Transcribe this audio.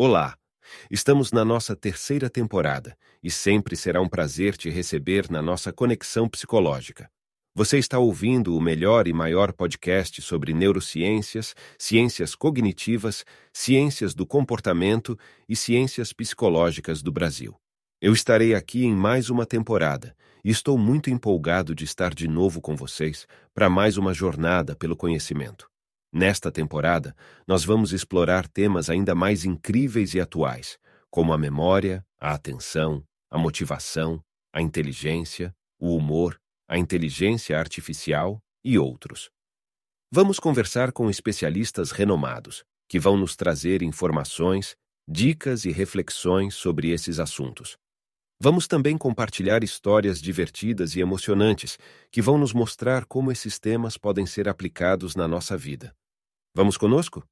Olá! Estamos na nossa terceira temporada e sempre será um prazer te receber na nossa conexão psicológica. Você está ouvindo o melhor e maior podcast sobre neurociências, ciências cognitivas, ciências do comportamento e ciências psicológicas do Brasil. Eu estarei aqui em mais uma temporada e estou muito empolgado de estar de novo com vocês para mais uma jornada pelo conhecimento. Nesta temporada, nós vamos explorar temas ainda mais incríveis e atuais, como a memória, a atenção, a motivação, a inteligência, o humor, a inteligência artificial e outros. Vamos conversar com especialistas renomados, que vão nos trazer informações, dicas e reflexões sobre esses assuntos. Vamos também compartilhar histórias divertidas e emocionantes que vão nos mostrar como esses temas podem ser aplicados na nossa vida. Vamos conosco?